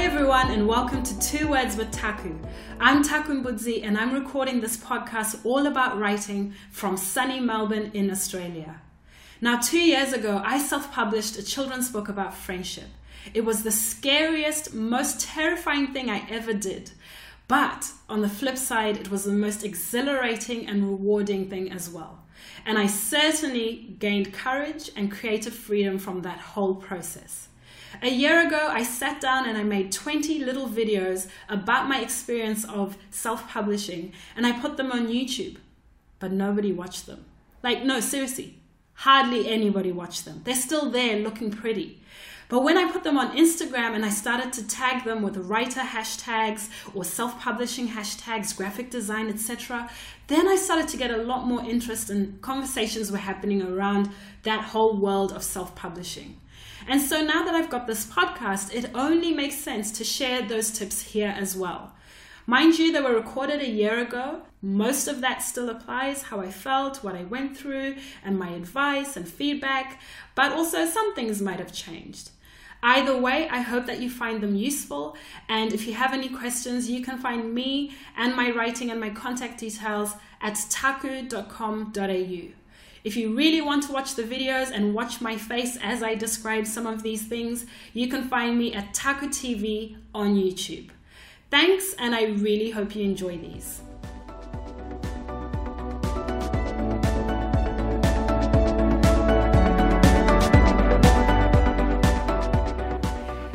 Hi everyone and welcome to Two Words with Taku. I'm Taku Mbudzi and I'm recording this podcast all about writing from sunny Melbourne in Australia. Now, two years ago, I self published a children's book about friendship. It was the scariest, most terrifying thing I ever did. But on the flip side, it was the most exhilarating and rewarding thing as well. And I certainly gained courage and creative freedom from that whole process. A year ago, I sat down and I made 20 little videos about my experience of self publishing and I put them on YouTube, but nobody watched them. Like, no, seriously, hardly anybody watched them. They're still there looking pretty. But when I put them on Instagram and I started to tag them with writer hashtags or self publishing hashtags, graphic design, etc., then I started to get a lot more interest and conversations were happening around that whole world of self publishing. And so now that I've got this podcast, it only makes sense to share those tips here as well. Mind you, they were recorded a year ago. Most of that still applies how I felt, what I went through, and my advice and feedback, but also some things might have changed. Either way, I hope that you find them useful. And if you have any questions, you can find me and my writing and my contact details at taku.com.au. If you really want to watch the videos and watch my face as I describe some of these things, you can find me at Taku TV on YouTube. Thanks, and I really hope you enjoy these.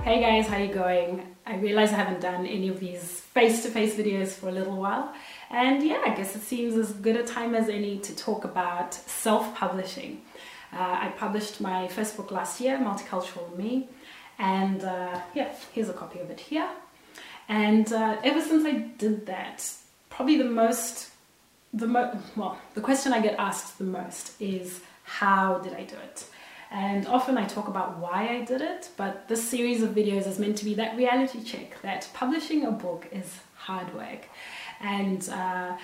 Hey guys, how you going? I realize I haven't done any of these face-to-face videos for a little while. And yeah, I guess it seems as good a time as any to talk about self-publishing. Uh, I published my first book last year, Multicultural Me, and uh, yeah, here's a copy of it here. And uh, ever since I did that, probably the most, the mo- well, the question I get asked the most is, how did I do it? And often I talk about why I did it, but this series of videos is meant to be that reality check that publishing a book is hard work. And uh,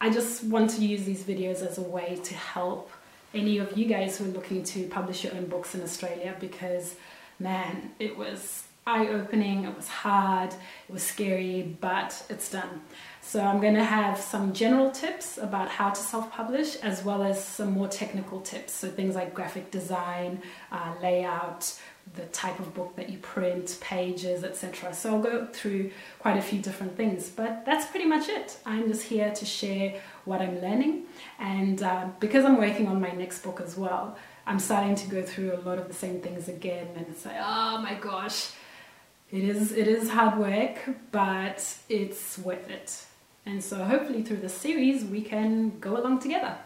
I just want to use these videos as a way to help any of you guys who are looking to publish your own books in Australia because, man, it was eye opening, it was hard, it was scary, but it's done. So I'm going to have some general tips about how to self-publish as well as some more technical tips. So things like graphic design, uh, layout, the type of book that you print, pages, etc. So I'll go through quite a few different things, but that's pretty much it. I'm just here to share what I'm learning, and uh, because I'm working on my next book as well, I'm starting to go through a lot of the same things again, and it's like, oh my gosh, it is it is hard work, but it's worth it. And so hopefully through this series we can go along together.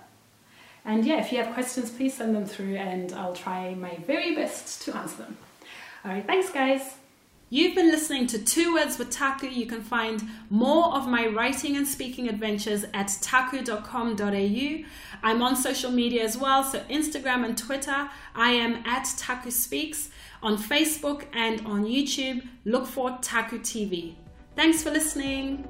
And yeah, if you have questions, please send them through and I'll try my very best to answer them. All right, thanks, guys. You've been listening to Two Words with Taku. You can find more of my writing and speaking adventures at taku.com.au. I'm on social media as well, so Instagram and Twitter, I am at Taku Speaks. On Facebook and on YouTube, look for Taku TV. Thanks for listening.